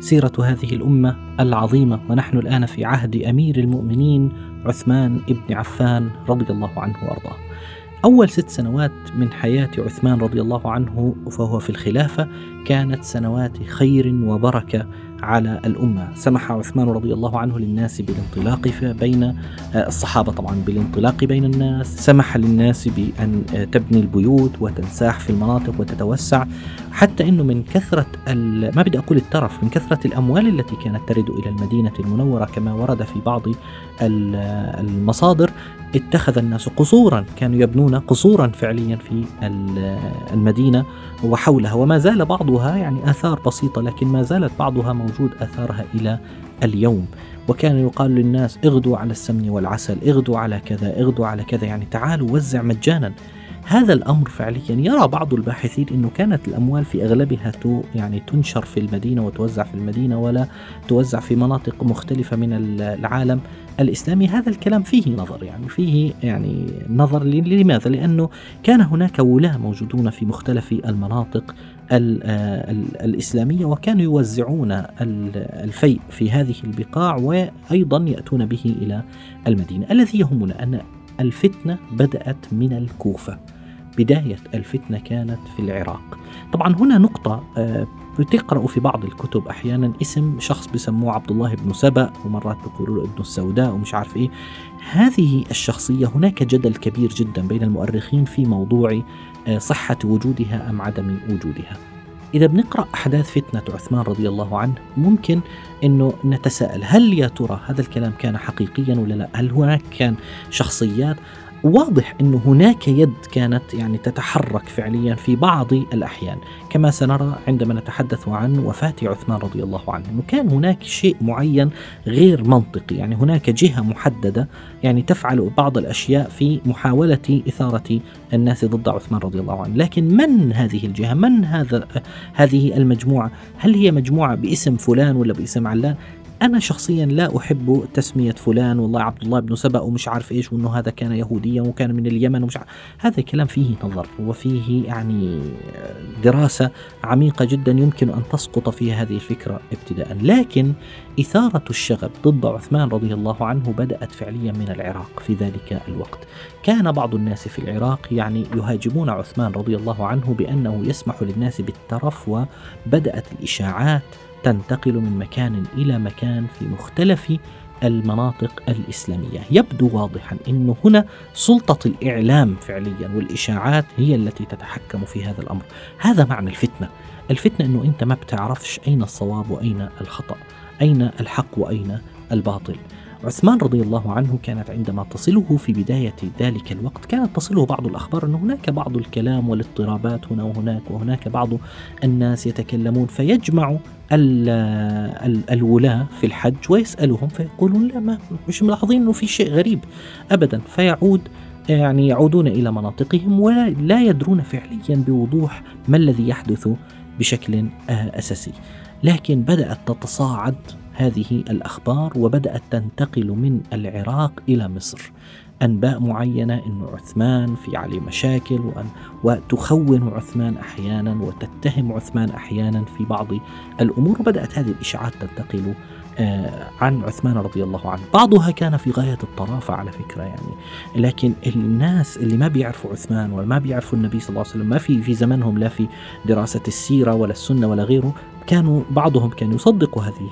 سيرة هذه الأمة العظيمة ونحن الآن في عهد أمير المؤمنين عثمان بن عفان رضي الله عنه وأرضاه. أول ست سنوات من حياة عثمان رضي الله عنه فهو في الخلافة كانت سنوات خير وبركة على الأمة. سمح عثمان رضي الله عنه للناس بالانطلاق بين آه، الصحابة طبعا بالانطلاق بين الناس. سمح للناس بأن آه، تبني البيوت وتنساح في المناطق وتتوسع. حتى أنه من كثرة ما بدي أقول الترف من كثرة الأموال التي كانت ترد إلى المدينة المنورة كما ورد في بعض المصادر اتخذ الناس قصورا كانوا يبنون قصورا فعليا في المدينة وحولها. وما زال بعضها يعني آثار بسيطة لكن ما زالت بعضها موجود آثارها إلى اليوم. وكان يقال للناس اغدوا على السمن والعسل اغدوا على كذا اغدوا على كذا يعني تعالوا وزع مجانا. هذا الأمر فعليا يرى بعض الباحثين إنه كانت الأموال في أغلبها يعني تنشر في المدينة وتوزع في المدينة ولا توزع في مناطق مختلفة من العالم الإسلامي. هذا الكلام فيه نظر يعني فيه يعني نظر لماذا؟ لأنه كان هناك ولاة موجودون في مختلف المناطق الإسلامية وكانوا يوزعون الفيء في هذه البقاع وأيضا يأتون به إلى المدينة، الذي يهمنا أن الفتنة بدأت من الكوفة. بداية الفتنة كانت في العراق طبعا هنا نقطة آه، بتقرأوا في بعض الكتب أحيانا اسم شخص بسموه عبد الله بن سبأ ومرات بيقولوا له ابن السوداء ومش عارف إيه. هذه الشخصية هناك جدل كبير جدا بين المؤرخين في موضوع آه، صحة وجودها أم عدم وجودها. إذا بنقرأ أحداث فتنة عثمان رضي الله عنه ممكن أنه نتساءل هل يا ترى هذا الكلام كان حقيقيا ولا لا؟ هل هناك كان شخصيات واضح انه هناك يد كانت يعني تتحرك فعليا في بعض الأحيان. كما سنرى عندما نتحدث عن وفاة عثمان رضي الله عنه كان هناك شيء معين غير منطقي. يعني هناك جهة محددة يعني تفعل بعض الأشياء في محاولة إثارة الناس ضد عثمان رضي الله عنه. لكن من هذه الجهة؟ من هذا هذه المجموعة؟ هل هي مجموعة باسم فلان ولا باسم علان؟ أنا شخصيا لا أحب تسمية فلان والله عبد الله بن سبأ ومش عارف إيش وأنه هذا كان يهوديا وكان من اليمن ومش عارف. هذا الكلام فيه نظر وفيه يعني دراسة عميقة جدا يمكن أن تسقط فيها هذه الفكرة ابتداء لكن إثارة الشغب ضد عثمان رضي الله عنه بدأت فعليا من العراق في ذلك الوقت. كان بعض الناس في العراق يعني يهاجمون عثمان رضي الله عنه بأنه يسمح للناس بالترف وبدأت الإشاعات تنتقل من مكان إلى مكان في مختلف المناطق الإسلامية، يبدو واضحا إنه هنا سلطة الإعلام فعليا والإشاعات هي التي تتحكم في هذا الأمر، هذا معنى الفتنة، الفتنة إنه أنت ما بتعرفش أين الصواب وأين الخطأ، أين الحق وأين الباطل. عثمان رضي الله عنه كانت عندما تصله في بداية ذلك الوقت كانت تصله بعض الأخبار أن هناك بعض الكلام والاضطرابات هنا وهناك وهناك بعض الناس يتكلمون فيجمع ال ال الولاة في الحج ويسألهم فيقولون لا ما مش ملاحظين أنه في شيء غريب أبدا. فيعود يعني يعودون إلى مناطقهم ولا يدرون فعليا بوضوح ما الذي يحدث بشكل أساسي لكن بدأت تتصاعد هذه الأخبار وبدأت تنتقل من العراق إلى مصر. أنباء معينة أن عثمان في عليه مشاكل وأن وتخون عثمان أحيانا وتتهم عثمان أحيانا في بعض الأمور. وبدأت هذه الإشاعات تنتقل آه، عن عثمان رضي الله عنه. بعضها كان في غاية الطرافة على فكرة يعني. لكن الناس اللي ما بيعرفوا عثمان ولا ما بيعرفوا النبي صلى الله عليه وسلم ما في في زمنهم لا في دراسة السيرة ولا السنة ولا غيره كانوا بعضهم كان يصدق هذه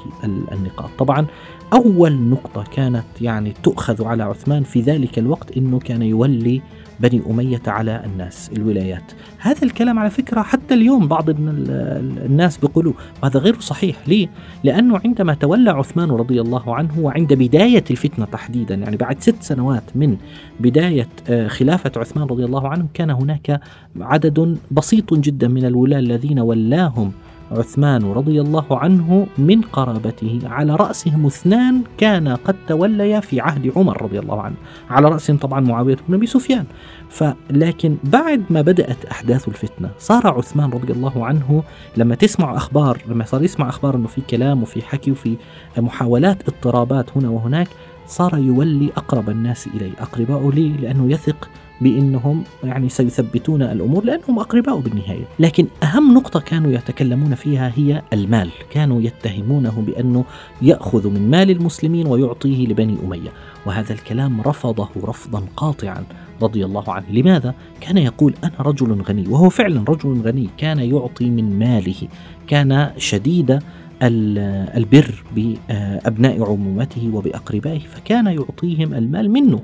النقاط. طبعا أول نقطة كانت يعني تؤخذ على عثمان في ذلك الوقت أنه كان يولي بني أمية على الناس الولايات. هذا الكلام على فكرة حتى اليوم بعض الناس بيقولوا هذا غير صحيح. ليه؟ لأنه عندما تولى عثمان رضي الله عنه وعند بداية الفتنة تحديدا يعني بعد ست سنوات من بداية آه، خلافة عثمان رضي الله عنه كان هناك عدد بسيط جدا من الولاة الذين ولاهم عثمان رضي الله عنه من قرابته على رأسهم اثنان كان قد توليا في عهد عمر رضي الله عنه. على رأسهم طبعا معاوية بن أبي سفيان. فلكن بعد ما بدأت أحداث الفتنة صار عثمان رضي الله عنه لما تسمع أخبار لما صار يسمع أخبار أنه في كلام وفي حكي وفي محاولات اضطرابات هنا وهناك صار يولي أقرب الناس إليه. أقرباء لي لأنه يثق بأنهم يعني سيثبتون الأمور لأنهم أقرباء بالنهاية، لكن أهم نقطة كانوا يتكلمون فيها هي المال، كانوا يتهمونه بأنه يأخذ من مال المسلمين ويعطيه لبني أمية، وهذا الكلام رفضه رفضا قاطعا رضي الله عنه، لماذا؟ كان يقول أنا رجل غني، وهو فعلا رجل غني، كان يعطي من ماله، كان شديد البر بأبناء عمومته وبأقربائه فكان يعطيهم المال منه.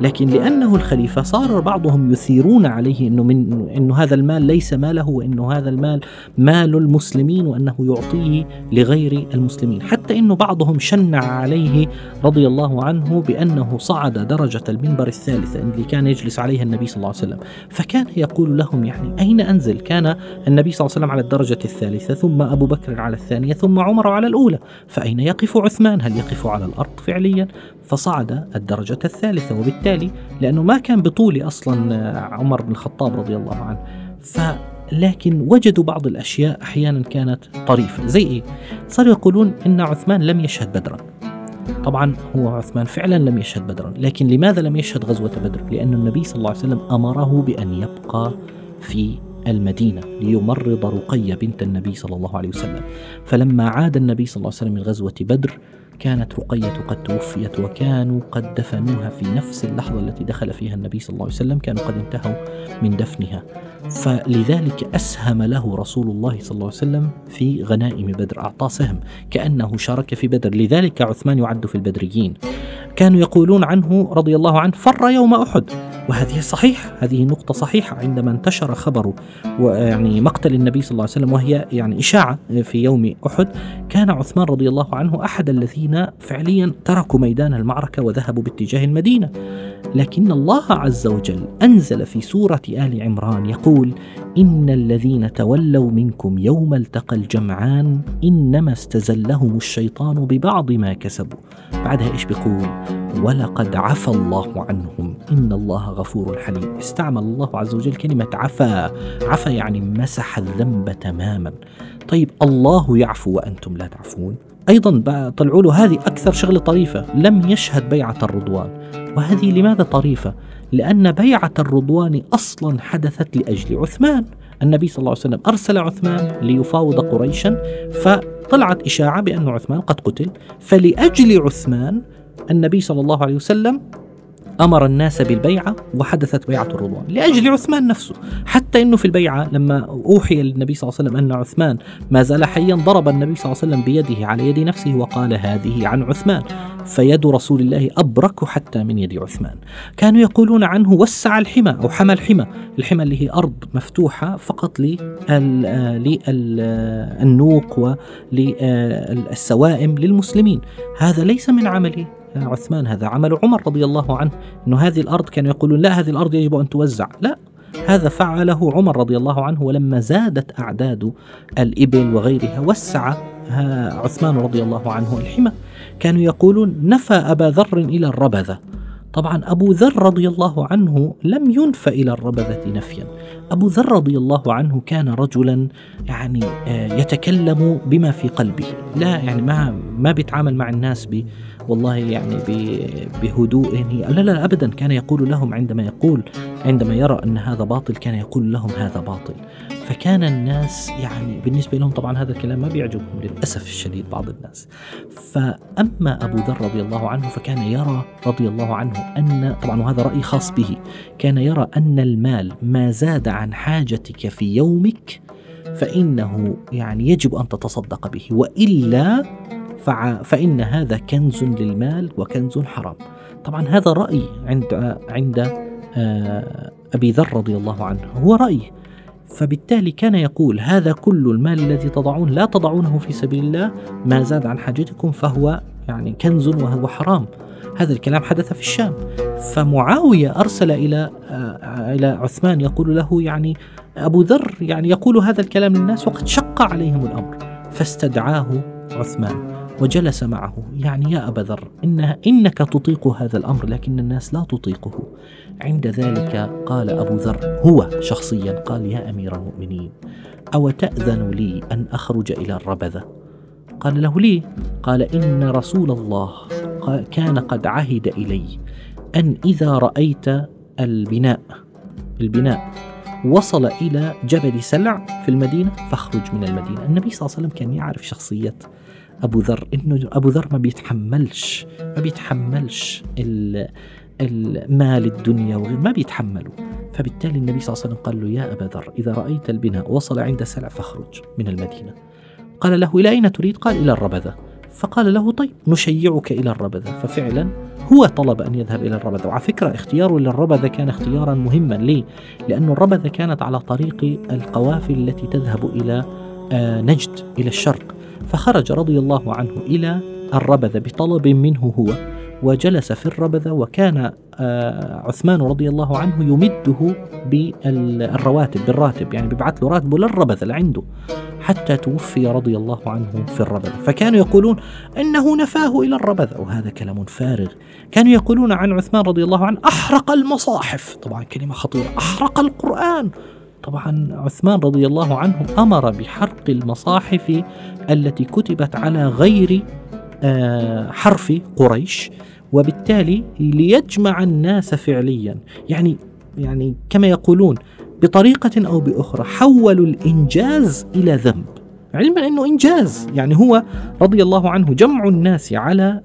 لكن لأنه الخليفة صار بعضهم يثيرون عليه أنه, من أنه هذا المال ليس ماله وأنه هذا المال مال المسلمين وأنه يعطيه لغير المسلمين. حتى أنه بعضهم شنع عليه رضي الله عنه بأنه صعد درجة المنبر الثالثة اللي كان يجلس عليها النبي صلى الله عليه وسلم. فكان يقول لهم يعني أين أنزل؟ كان النبي صلى الله عليه وسلم على الدرجة الثالثة ثم أبو بكر على الثانية ثم عمر على الأولى. فأين يقف عثمان؟ هل يقف على الأرض فعليا؟ فصعد الدرجة الثالثة وبالتالي لأنه ما كان بطولي أصلا عمر بن الخطاب رضي الله عنه. ف لكن وجدوا بعض الأشياء أحيانا كانت طريفة. زي إيه؟ صاروا يقولون إن عثمان لم يشهد بدرا. طبعا هو عثمان فعلا لم يشهد بدرا. لكن لماذا لم يشهد غزوة بدر؟ لأن النبي صلى الله عليه وسلم أمره بأن يبقى في المدينة ليمرض رقية بنت النبي صلى الله عليه وسلم. فلما عاد النبي صلى الله عليه وسلم من غزوة بدر كانت رقية قد توفيت وكانوا قد دفنوها في نفس اللحظة التي دخل فيها النبي صلى الله عليه وسلم كانوا قد انتهوا من دفنها. فلذلك أسهم له رسول الله صلى الله عليه وسلم في غنائم بدر أعطاه سهم كأنه شارك في بدر. لذلك عثمان يعد في البدريين. كانوا يقولون عنه رضي الله عنه فر يوم أحد. وهذه صحيح هذه نقطة صحيحة عندما انتشر خبر يعني مقتل النبي صلى الله عليه وسلم وهي يعني إشاعة في يوم أحد كان عثمان رضي الله عنه أحد الذين فعليا تركوا ميدان المعركة وذهبوا باتجاه المدينة. لكن الله عز وجل أنزل في سورة آل عمران يقول إن الذين تولوا منكم يوم التقى الجمعان إنما استزلهم الشيطان ببعض ما كسبوا بعدها إيش بيقول؟ ولقد عفى الله عنهم. إن الله غفور حليم. استعمل الله عز وجل كلمة عفا. عفا يعني مسح الذنب تماما. طيب الله يعفو وأنتم لا تعفون. أيضا طلعوا له هذه أكثر شغلة طريفة. لم يشهد بيعة الرضوان. وهذه لماذا طريفة؟ لأن بيعة الرضوان أصلا حدثت لأجل عثمان. النبي صلى الله عليه وسلم أرسل عثمان ليفاوض قريشا فطلعت إشاعة بأن عثمان قد قتل. فلأجل عثمان النبي صلى الله عليه وسلم أمر الناس بالبيعة وحدثت بيعة الرضوان لأجل عثمان نفسه. حتى أنه في البيعة لما أوحي للنبي صلى الله عليه وسلم أن عثمان ما زال حيا ضرب النبي صلى الله عليه وسلم بيده على يد نفسه وقال هذه عن عثمان. فيد رسول الله أبرك حتى من يد عثمان. كانوا يقولون عنه وسع الحمى أو حمى الحمى. الحمى اللي هي أرض مفتوحة فقط للنوق وللسوائم للمسلمين. هذا ليس من عمله. عثمان هذا عمل عمر رضي الله عنه أنه هذه الأرض كانوا يقولون لا هذه الأرض يجب أن توزع. لا هذا فعله عمر رضي الله عنه ولما زادت أعداد الإبل وغيرها وسع عثمان رضي الله عنه الحمى. كانوا يقولون نفى أبا ذر إلى الربذة. طبعا أبو ذر رضي الله عنه لم ينفى إلى الربذة نفيا. أبو ذر رضي الله عنه كان رجلا يعني آه، يتكلم بما في قلبه. لا يعني ما ما بيتعامل مع الناس ب والله يعني بهدوء لا لا أبدا. كان يقول لهم عندما يقول عندما يرى أن هذا باطل كان يقول لهم هذا باطل. فكان الناس يعني بالنسبة لهم طبعا هذا الكلام ما بيعجبهم للأسف الشديد بعض الناس. فأما أبو ذر رضي الله عنه فكان يرى رضي الله عنه أن طبعا وهذا رأي خاص به كان يرى أن المال ما زاد عن حاجتك في يومك فإنه يعني يجب أن تتصدق به وإلا فإن هذا كنز للمال وكنز حرام. طبعا هذا رأي عند عند آه، أبي ذر رضي الله عنه هو رأي فبالتالي كان يقول هذا كل المال الذي تضعون لا تضعونه في سبيل الله ما زاد عن حاجتكم فهو يعني كنز وهو حرام. هذا الكلام حدث في الشام. فمعاوية أرسل إلى إلى عثمان يقول له يعني أبو ذر يعني يقول هذا الكلام للناس وقد شق عليهم الأمر. فاستدعاه عثمان. وجلس معه. يعني يا أبا ذر إن إنك تطيق هذا الأمر لكن الناس لا تطيقه. عند ذلك قال أبو ذر هو شخصيا قال يا أمير المؤمنين أو تأذن لي أن أخرج إلى الربذة؟ قال له لي قال إن رسول الله كان قد عهد إلي أن إذا رأيت البناء البناء وصل إلى جبل سلع في المدينة فاخرج من المدينة. النبي صلى الله عليه وسلم كان يعرف شخصية أبو ذر إنه أبو ذر ما بيتحملش ما بيتحملش المال الدنيا وغير ما بيتحملوا فبالتالي النبي صلى الله عليه وسلم قال له يا أبا ذر إذا رأيت البناء وصل عند سلع فاخرج من المدينة. قال له إلى أين تريد؟ قال إلى الربذة. فقال له طيب نشيعك إلى الربذة. ففعلا هو طلب أن يذهب إلى الربذة. وعلى فكرة اختياره للربذة كان اختيارا مهما. ليه؟ لأن الربذة كانت على طريق القوافل التي تذهب إلى آه، نجد إلى الشرق. فخرج رضي الله عنه إلى الربذة بطلب منه هو وجلس في الربذة وكان آه، عثمان رضي الله عنه يمده بالرواتب بالراتب يعني بيبعث له راتبه للربذة لعنده حتى توفي رضي الله عنه في الربذة فكانوا يقولون إنه نفاه إلى الربذة وهذا كلام فارغ. كانوا يقولون عن عثمان رضي الله عنه أحرق المصاحف. طبعا كلمة خطيرة أحرق القرآن. طبعا عثمان رضي الله عنه أمر بحرق المصاحف التي كتبت على غير آه، حرف قريش وبالتالي ليجمع الناس فعليا. يعني يعني كما يقولون بطريقة أو بأخرى حولوا الإنجاز إلى ذنب. علما أنه إنجاز. يعني هو رضي الله عنه جمع الناس على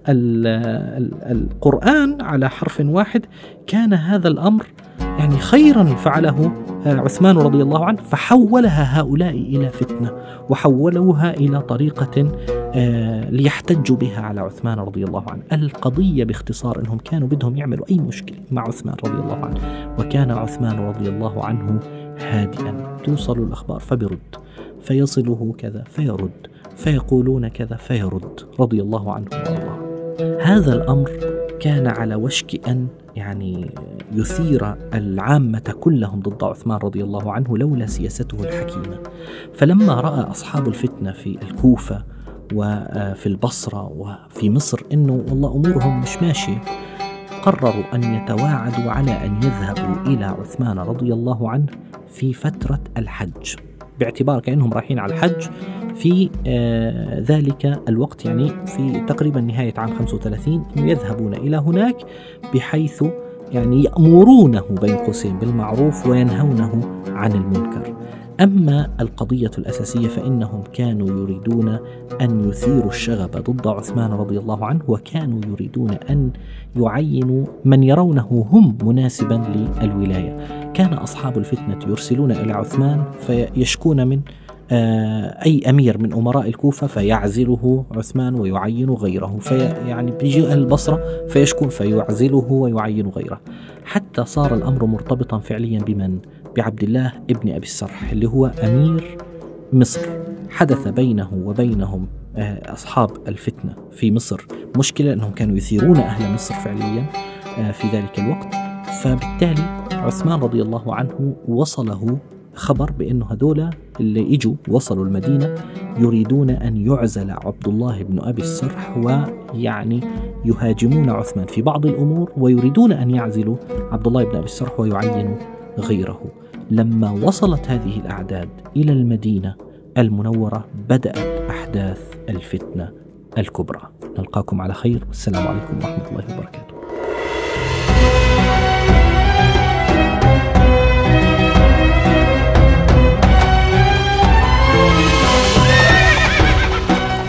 القرآن على حرف واحد. كان هذا الأمر يعني خيرا فعله عثمان رضي الله عنه فحولها هؤلاء إلى فتنة وحولوها إلى طريقة آه، ليحتجوا بها على عثمان رضي الله عنه. القضية باختصار أنهم كانوا بدهم يعملوا أي مشكلة مع عثمان رضي الله عنه وكان عثمان رضي الله عنه هادئا. توصل الأخبار فبرد. فيصله كذا فيرد. فيقولون كذا فيرد. رضي الله عنه وارضاه هذا الأمر كان على وشك أن يعني يثير العامة كلهم ضد عثمان رضي الله عنه لولا سياسته الحكيمة. فلما رأى أصحاب الفتنة في الكوفة وفي البصرة وفي مصر أنه والله أمورهم مش ماشية قرروا أن يتواعدوا على أن يذهبوا إلى عثمان رضي الله عنه في فترة الحج. باعتبار كأنهم رايحين على الحج في آه ذلك الوقت يعني في تقريبا نهاية عام 35 يذهبون إلى هناك بحيث يعني يأمرونه بين قوسين بالمعروف وينهونه عن المنكر. أما القضية الأساسية فإنهم كانوا يريدون أن يثيروا الشغب ضد عثمان رضي الله عنه وكانوا يريدون أن يعينوا من يرونه هم مناسبا للولاية. أصحاب الفتنة يرسلون إلى عثمان فيشكون من آه، أي أمير من أمراء الكوفة فيعزله عثمان ويعين غيره. في يعني بيجي أهل البصرة فيشكون فيعزله ويعين غيره. حتى صار الأمر مرتبطا فعليا بمن؟ بعبد الله ابن أبي السرح اللي هو أمير مصر. حدث بينه وبينهم آه، أصحاب الفتنة في مصر. مشكلة أنهم كانوا يثيرون أهل مصر فعليا آه، في ذلك الوقت. فبالتالي عثمان رضي الله عنه وصله خبر بأنه هذولا اللي إجوا وصلوا المدينة يريدون أن يعزل عبد الله بن أبي السرح ويعني يهاجمون عثمان في بعض الأمور ويريدون أن يعزلوا عبد الله بن أبي السرح ويعينوا غيره. لما وصلت هذه الأعداد إلى المدينة المنورة بدأت أحداث الفتنة الكبرى. نلقاكم على خير. والسلام عليكم ورحمة الله وبركاته.